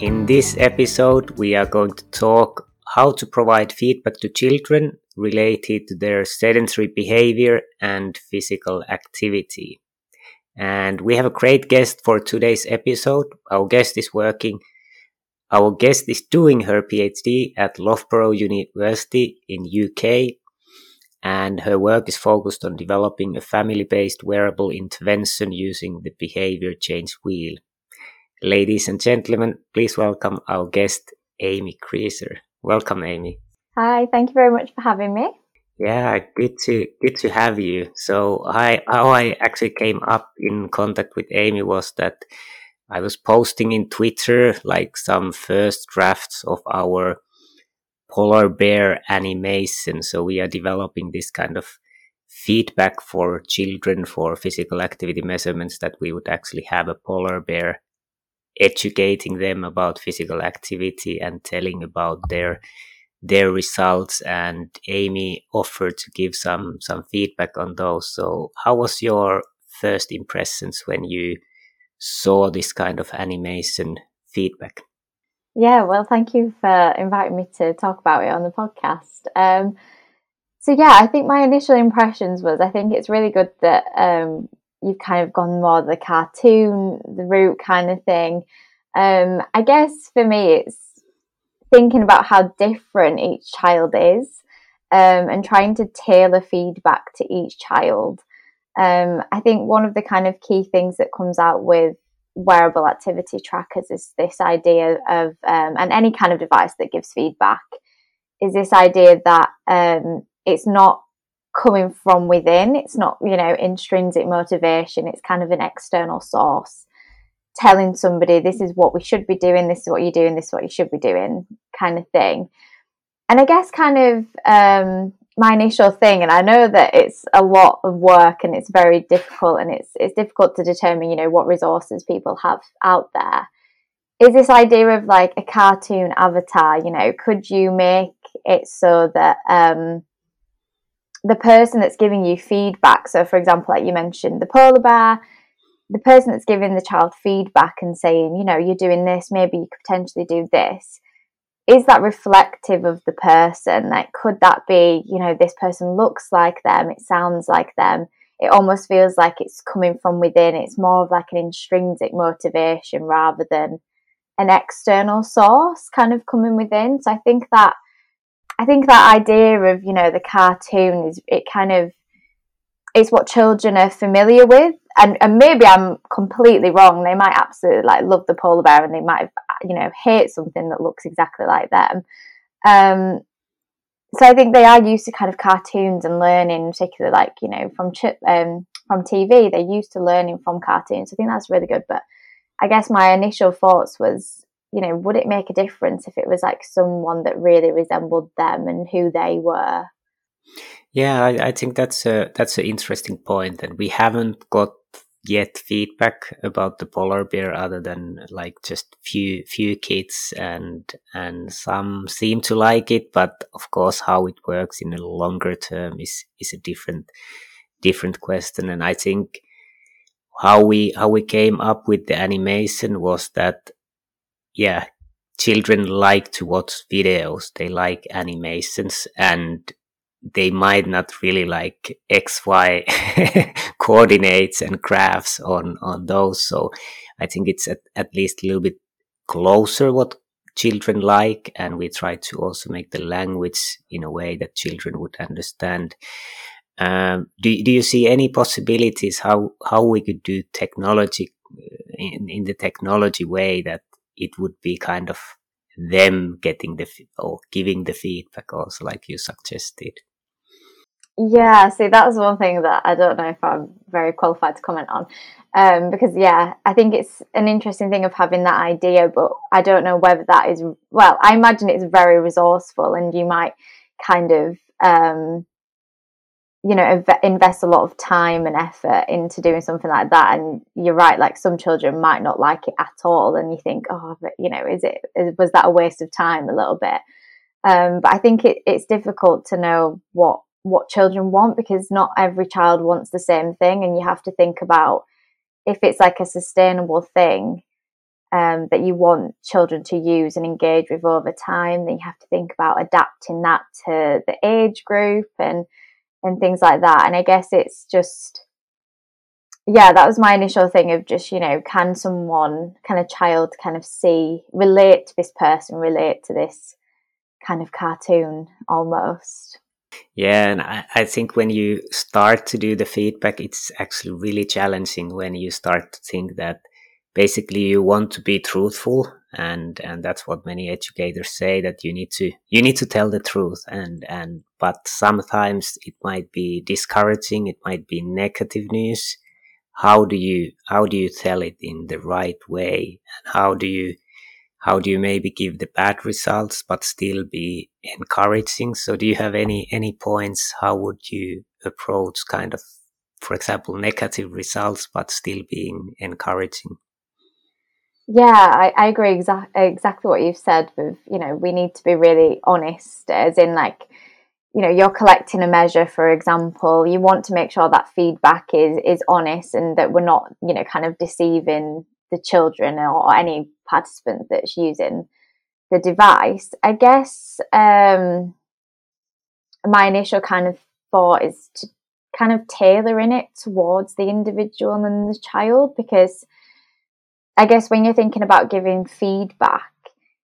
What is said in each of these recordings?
In this episode, we are going to talk how to provide feedback to children related to their sedentary behavior and physical activity. And we have a great guest for today's episode. Our guest is working, our guest is doing her PhD at Loughborough University in UK. And her work is focused on developing a family based wearable intervention using the behavior change wheel. Ladies and gentlemen, please welcome our guest, Amy Creaser. Welcome, Amy. Hi, thank you very much for having me. Yeah, good to good to have you. So, I how I actually came up in contact with Amy was that I was posting in Twitter like some first drafts of our polar bear animation. So we are developing this kind of feedback for children for physical activity measurements that we would actually have a polar bear educating them about physical activity and telling about their their results and Amy offered to give some some feedback on those. So how was your first impressions when you saw this kind of animation feedback? Yeah well thank you for inviting me to talk about it on the podcast. Um, so yeah i think my initial impressions was i think it's really good that um, you've kind of gone more the cartoon, the route kind of thing. Um, I guess for me, it's thinking about how different each child is um, and trying to tailor feedback to each child. Um, I think one of the kind of key things that comes out with wearable activity trackers is this idea of, um, and any kind of device that gives feedback, is this idea that um, it's not coming from within. It's not, you know, intrinsic motivation. It's kind of an external source telling somebody this is what we should be doing, this is what you're doing, this is what you should be doing, kind of thing. And I guess kind of um, my initial thing, and I know that it's a lot of work and it's very difficult, and it's it's difficult to determine, you know, what resources people have out there. Is this idea of like a cartoon avatar? You know, could you make it so that um, the person that's giving you feedback, so for example, like you mentioned, the polar bear, the person that's giving the child feedback and saying, you know, you're doing this, maybe you could potentially do this, is that reflective of the person? Like, could that be, you know, this person looks like them, it sounds like them, it almost feels like it's coming from within. It's more of like an intrinsic motivation rather than an external source kind of coming within. So I think that I think that idea of you know the cartoon is it kind of it's what children are familiar with, and and maybe I'm completely wrong. They might absolutely like love the polar bear, and they might you know hate something that looks exactly like them. Um, so I think they are used to kind of cartoons and learning, particularly like you know from um, from TV. They're used to learning from cartoons. I think that's really good. But I guess my initial thoughts was you know, would it make a difference if it was like someone that really resembled them and who they were? Yeah, I, I think that's a that's an interesting point, and we haven't got yet feedback about the polar bear other than like just few few kids and and some seem to like it but of course how it works in a longer term is is a different different question and i think how we how we came up with the animation was that yeah, children like to watch videos. They like animations and they might not really like XY coordinates and graphs on, on those. So I think it's at, at least a little bit closer what children like. And we try to also make the language in a way that children would understand. Um, do, do you see any possibilities how, how we could do technology uh, in, in the technology way that it would be kind of them getting the or giving the feedback also like you suggested Yeah, see, that's one thing that I don't know if I'm very qualified to comment on. Um, because, yeah, I think it's an interesting thing of having that idea, but I don't know whether that is, well, I imagine it's very resourceful and you might kind of, um, you know, invest a lot of time and effort into doing something like that. And you're right, like some children might not like it at all. And you think, oh, but, you know, is it, is, was that a waste of time a little bit? Um, but I think it, it's difficult to know what what children want because not every child wants the same thing, and you have to think about if it's like a sustainable thing um, that you want children to use and engage with over time. Then you have to think about adapting that to the age group and and things like that. And I guess it's just yeah, that was my initial thing of just, you know, can someone, can a child kind of see, relate to this person, relate to this kind of cartoon almost. Yeah, and I, I think when you start to do the feedback, it's actually really challenging when you start to think that basically you want to be truthful and and that's what many educators say that you need to you need to tell the truth and and but sometimes it might be discouraging it might be negative news. How do you how do you tell it in the right way? And how do you how do you maybe give the bad results but still be encouraging? So do you have any any points? How would you approach kind of for example negative results but still being encouraging yeah i, I agree exa- exactly what you've said with you know we need to be really honest as in like you know you're collecting a measure for example you want to make sure that feedback is is honest and that we're not you know kind of deceiving the children or any participant that's using the device. I guess um, my initial kind of thought is to kind of tailoring it towards the individual and the child because I guess when you're thinking about giving feedback,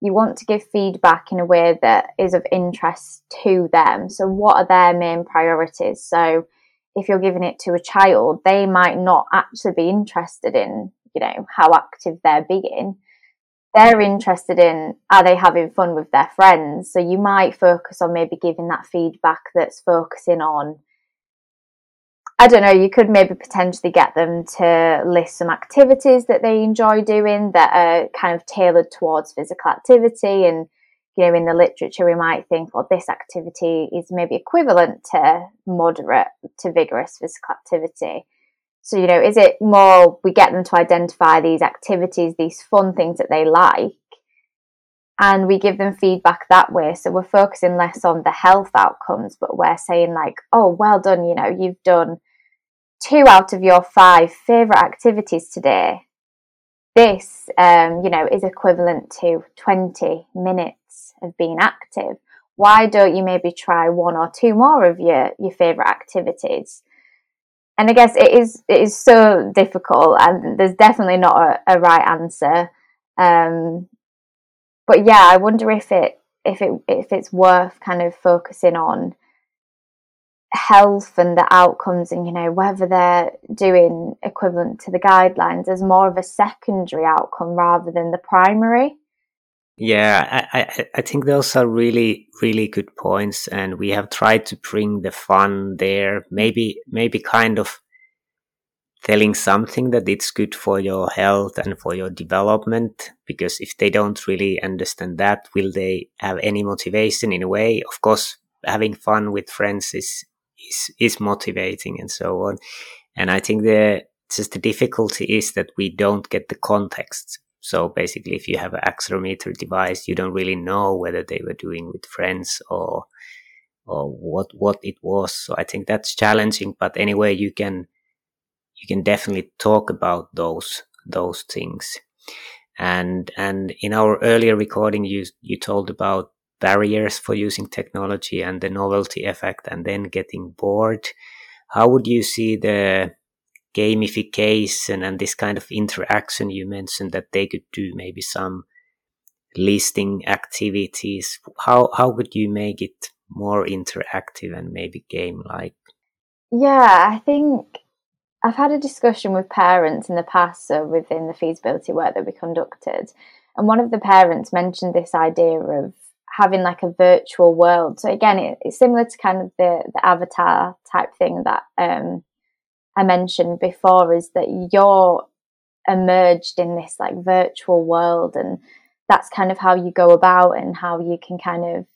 you want to give feedback in a way that is of interest to them. So, what are their main priorities? So, if you're giving it to a child, they might not actually be interested in you know how active they're being they're interested in are they having fun with their friends so you might focus on maybe giving that feedback that's focusing on I don't know, you could maybe potentially get them to list some activities that they enjoy doing that are kind of tailored towards physical activity. And, you know, in the literature, we might think, well, this activity is maybe equivalent to moderate to vigorous physical activity. So, you know, is it more we get them to identify these activities, these fun things that they like, and we give them feedback that way? So we're focusing less on the health outcomes, but we're saying, like, oh, well done, you know, you've done two out of your five favorite activities today. This, um, you know, is equivalent to 20 minutes of being active. Why don't you maybe try one or two more of your, your favorite activities? and I guess it is it is so difficult, and there's definitely not a, a right answer. Um, but yeah, I wonder if it if it if it's worth kind of focusing on health and the outcomes and you know whether they're doing equivalent to the guidelines as more of a secondary outcome rather than the primary yeah, I, I, I think those are really, really good points. And we have tried to bring the fun there. Maybe, maybe kind of telling something that it's good for your health and for your development. Because if they don't really understand that, will they have any motivation in a way? Of course, having fun with friends is, is, is motivating and so on. And I think the, just the difficulty is that we don't get the context so basically, if you have an accelerometer device, you don't really know whether they were doing with friends or or what what it was. So I think that's challenging. But anyway, you can you can definitely talk about those those things. And and in our earlier recording, you you told about barriers for using technology and the novelty effect, and then getting bored. How would you see the gamification and this kind of interaction you mentioned that they could do maybe some listing activities how how could you make it more interactive and maybe game like yeah i think i've had a discussion with parents in the past so within the feasibility work that we conducted and one of the parents mentioned this idea of having like a virtual world. So again, it, it's similar to kind of the the avatar type thing that um, I mentioned before. Is that you're emerged in this like virtual world, and that's kind of how you go about and how you can kind of.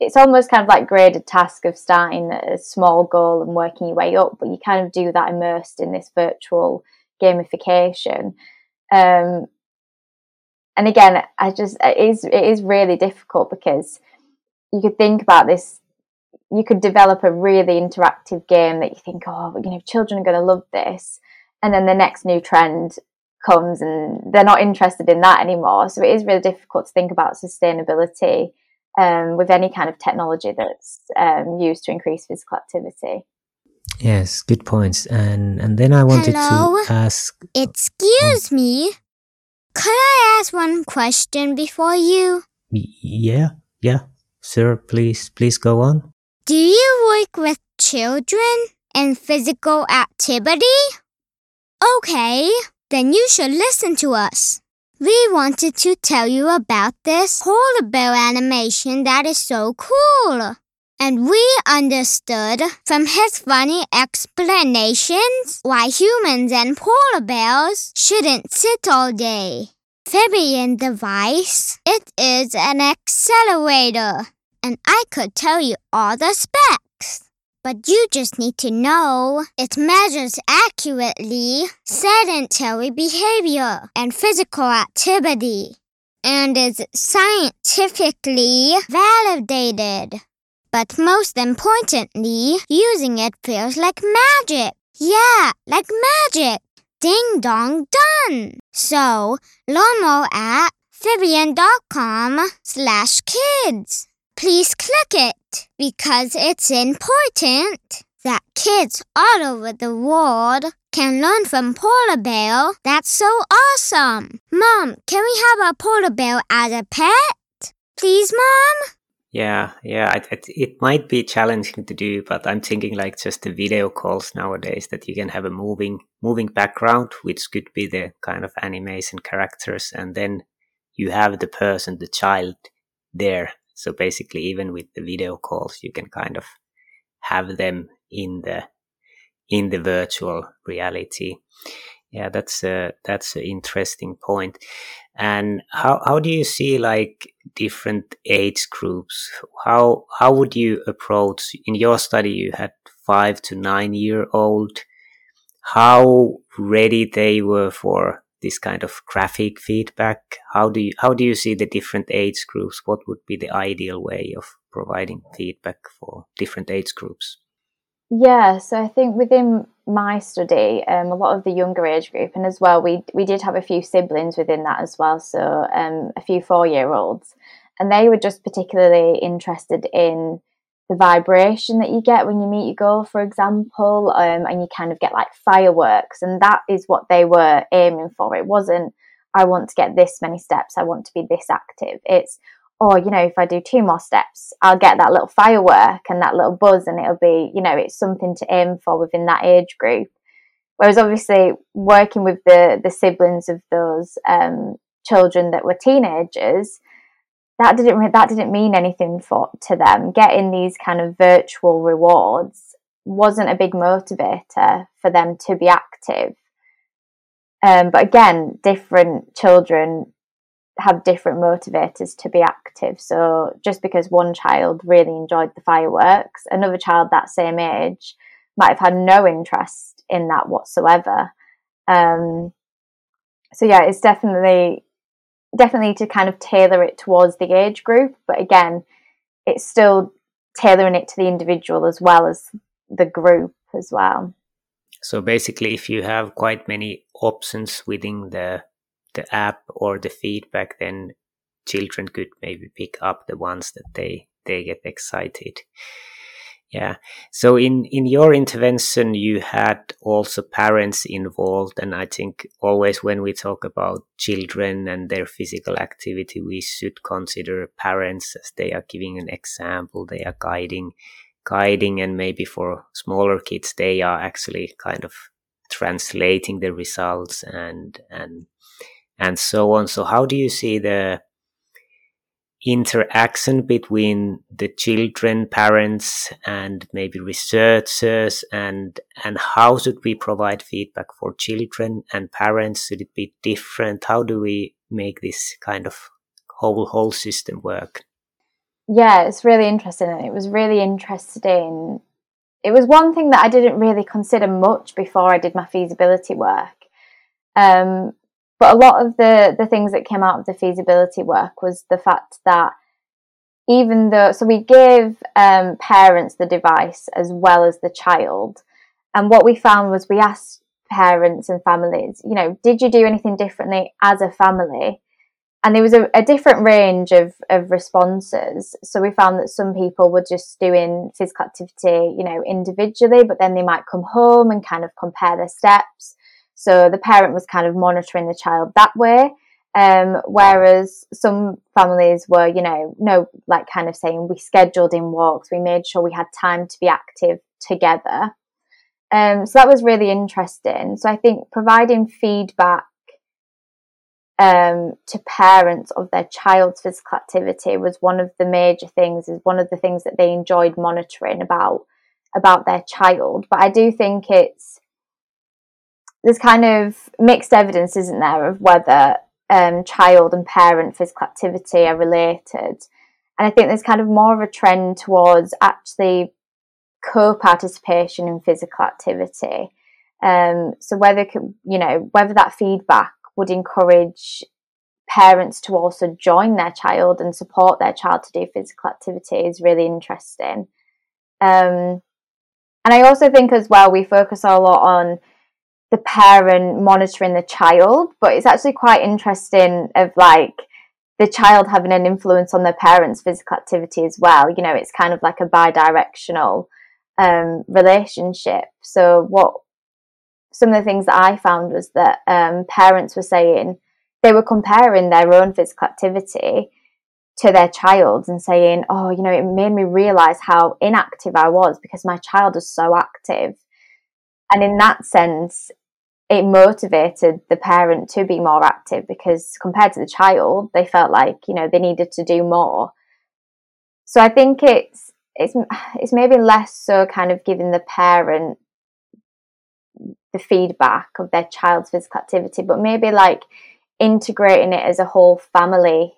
It's almost kind of like graded task of starting a small goal and working your way up, but you kind of do that immersed in this virtual gamification. Um, and again, I just it is it is really difficult because you could think about this. You could develop a really interactive game that you think, oh, you know, children are going to love this, and then the next new trend comes and they're not interested in that anymore. So it is really difficult to think about sustainability um, with any kind of technology that's um, used to increase physical activity. Yes, good points. And and then I wanted Hello? to ask. Excuse me. Could I ask one question before you? Yeah, yeah, sir. Please, please go on. Do you work with children and physical activity? Okay, then you should listen to us. We wanted to tell you about this polar bear animation that is so cool. And we understood from his funny explanations why humans and polar bears shouldn't sit all day. Fibion device, it is an accelerator, and I could tell you all the specs. But you just need to know it measures accurately sedentary behavior and physical activity and is scientifically validated. But most importantly, using it feels like magic. Yeah, like magic. Ding dong done. So, more at Fibion.com slash kids. Please click it because it's important that kids all over the world can learn from polar bear. That's so awesome. Mom, can we have a polar bear as a pet? Please, Mom? Yeah, yeah. It, it, might be challenging to do, but I'm thinking like just the video calls nowadays that you can have a moving moving background, which could be the kind of animation characters, and then you have the person, the child, there. So basically, even with the video calls, you can kind of have them in the in the virtual reality. Yeah, that's a that's an interesting point. And how how do you see like different age groups? How how would you approach in your study? You had five to nine year old. How ready they were for this kind of graphic feedback? How do you how do you see the different age groups? What would be the ideal way of providing feedback for different age groups? Yeah, so I think within my study, um, a lot of the younger age group, and as well, we we did have a few siblings within that as well. So um, a few four year olds, and they were just particularly interested in the vibration that you get when you meet your goal, for example, um, and you kind of get like fireworks, and that is what they were aiming for. It wasn't I want to get this many steps, I want to be this active. It's or you know if i do two more steps i'll get that little firework and that little buzz and it'll be you know it's something to aim for within that age group. Whereas obviously working with the the siblings of those um, children that were teenagers that didn't that didn't mean anything for to them. Getting these kind of virtual rewards wasn't a big motivator for them to be active. Um, but again different children have different motivators to be active. So just because one child really enjoyed the fireworks, another child that same age might have had no interest in that whatsoever. Um, so yeah, it's definitely definitely to kind of tailor it towards the age group, but again, it's still tailoring it to the individual as well as the group as well. So basically, if you have quite many options within the the app or the feedback, then children could maybe pick up the ones that they they get excited. Yeah. So in in your intervention, you had also parents involved, and I think always when we talk about children and their physical activity, we should consider parents as they are giving an example, they are guiding, guiding, and maybe for smaller kids, they are actually kind of translating the results and and and so on. So how do you see the interaction between the children, parents, and maybe researchers, and and how should we provide feedback for children and parents? Should it be different? How do we make this kind of whole whole system work? Yeah, it's really interesting, and it was really interesting. It was one thing that I didn't really consider much before I did my feasibility work. Um, but a lot of the the things that came out of the feasibility work was the fact that even though so we give um, parents the device as well as the child. And what we found was we asked parents and families you know did you do anything differently as a family? And there was a, a different range of, of responses. So we found that some people were just doing physical activity you know individually but then they might come home and kind of compare their steps so the parent was kind of monitoring the child that way. Um, whereas some families were, you know, no, like kind of saying we scheduled in walks, we made sure we had time to be active together. Um, so that was really interesting. So I think providing feedback um, to parents of their child's physical activity was one of the major things. Is one of the things that they enjoyed monitoring about about their child. But I do think it's there's kind of mixed evidence, isn't there, of whether um, child and parent physical activity are related. And I think there's kind of more of a trend towards actually co participation in physical activity. Um, so whether you know whether that feedback would encourage parents to also join their child and support their child to do physical activity is really interesting. Um, and I also think as well we focus a lot on the parent monitoring the child, but it's actually quite interesting of like the child having an influence on their parents' physical activity as well. You know, it's kind of like a bi-directional um, relationship. So what some of the things that I found was that um, parents were saying they were comparing their own physical activity to their child and saying, "Oh, you know, it made me realize how inactive I was because my child is so active." And in that sense, it motivated the parent to be more active because compared to the child, they felt like, you know, they needed to do more. So I think it's it's it's maybe less so kind of giving the parent the feedback of their child's physical activity, but maybe like integrating it as a whole family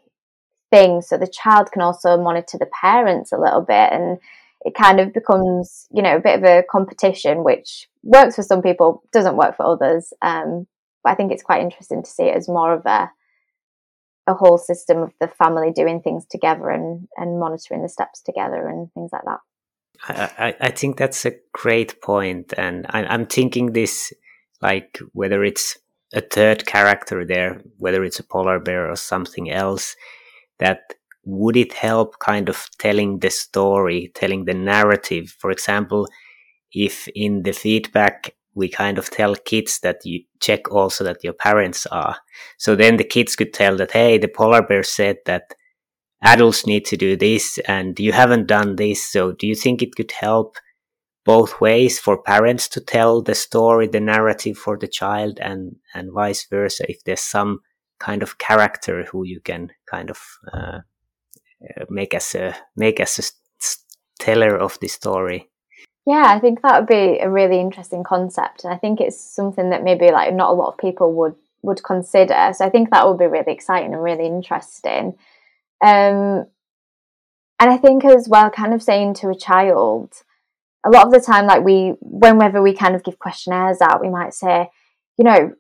thing so the child can also monitor the parents a little bit and it kind of becomes, you know, a bit of a competition, which works for some people, doesn't work for others. Um, but I think it's quite interesting to see it as more of a a whole system of the family doing things together and and monitoring the steps together and things like that. I, I think that's a great point, and I, I'm thinking this like whether it's a third character there, whether it's a polar bear or something else, that would it help kind of telling the story, telling the narrative? For example, if in the feedback we kind of tell kids that you check also that your parents are. So then the kids could tell that, hey, the polar bear said that adults need to do this and you haven't done this. So do you think it could help both ways for parents to tell the story, the narrative for the child and, and vice versa? If there's some kind of character who you can kind of uh, make us a make us a teller of the story. Yeah, I think that would be a really interesting concept, and I think it's something that maybe like not a lot of people would would consider. So I think that would be really exciting and really interesting. Um, and I think as well, kind of saying to a child, a lot of the time, like we, whenever we kind of give questionnaires out, we might say, you know,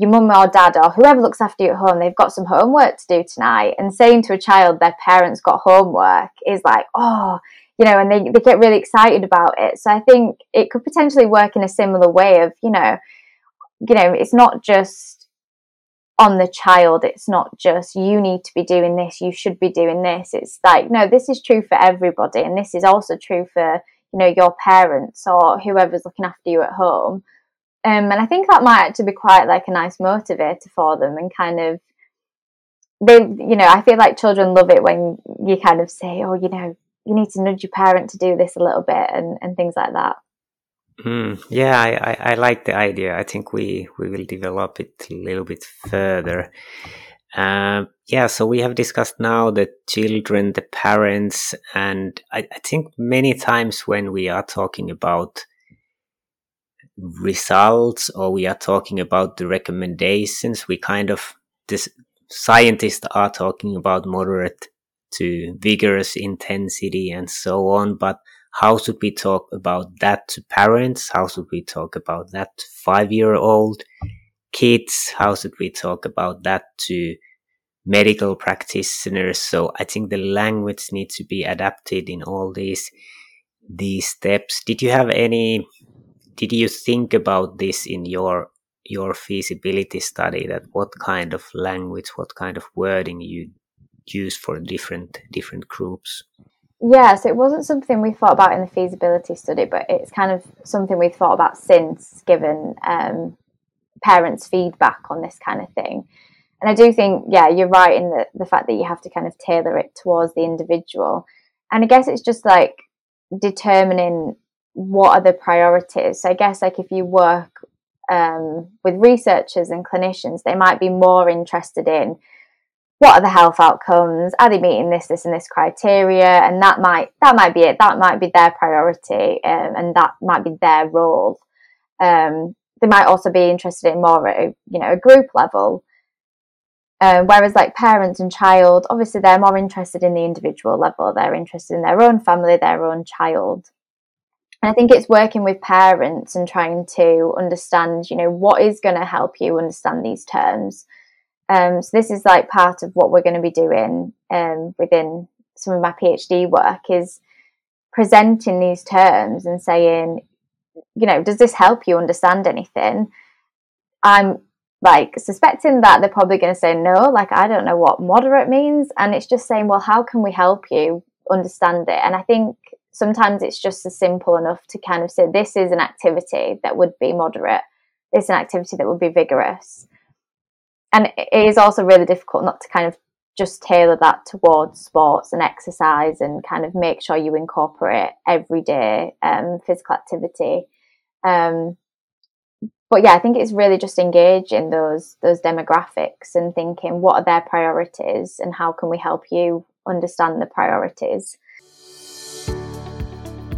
your mum or dad or whoever looks after you at home, they've got some homework to do tonight. And saying to a child their parents got homework is like, oh, you know, and they, they get really excited about it. So I think it could potentially work in a similar way of, you know, you know, it's not just on the child, it's not just you need to be doing this, you should be doing this. It's like, no, this is true for everybody, and this is also true for, you know, your parents or whoever's looking after you at home um, and I think that might actually be quite like a nice motivator for them and kind of they you know, I feel like children love it when you kind of say, Oh, you know, you need to nudge your parent to do this a little bit and, and things like that. Mm, yeah, I, I, I, like the idea. I think we, we will develop it a little bit further. Uh, yeah, so we have discussed now the children, the parents, and I, I think many times when we are talking about results or we are talking about the recommendations, we kind of this scientists are talking about moderate to vigorous intensity and so on, but how should we talk about that to parents? How should we talk about that to five year old kids? How should we talk about that to medical practitioners? So I think the language needs to be adapted in all these, these steps. Did you have any, did you think about this in your, your feasibility study that what kind of language, what kind of wording you use for different, different groups? Yes, it wasn't something we thought about in the feasibility study, but it's kind of something we've thought about since, given um, parents' feedback on this kind of thing. And I do think, yeah, you're right in the, the fact that you have to kind of tailor it towards the individual. And I guess it's just like determining what are the priorities. So I guess like if you work um, with researchers and clinicians, they might be more interested in what are the health outcomes? Are they meeting this this and this criteria? And that might that might be it. That might be their priority um, and that might be their role. Um, they might also be interested in more at a, you know a group level. Um, whereas like parents and child obviously they're more interested in the individual level. They're interested in their own family their own child and i think it's working with parents and trying to understand you know what is going to help you understand these terms um, so this is like part of what we're going to be doing um, within some of my PhD work is presenting these terms and saying, you know, does this help you understand anything? I'm like suspecting that they're probably going to say no, like I don't know what moderate means, and it's just saying, well, how can we help you understand it? And I think sometimes it's just as simple enough to kind of say this is an activity that would be moderate, is an activity that would be vigorous and it is also really difficult not to kind of just tailor that towards sports and exercise and kind of make sure you incorporate everyday um, physical activity. Um, but yeah, I think it's really just engaging those those demographics and thinking what are their priorities and how can we help you understand the priorities.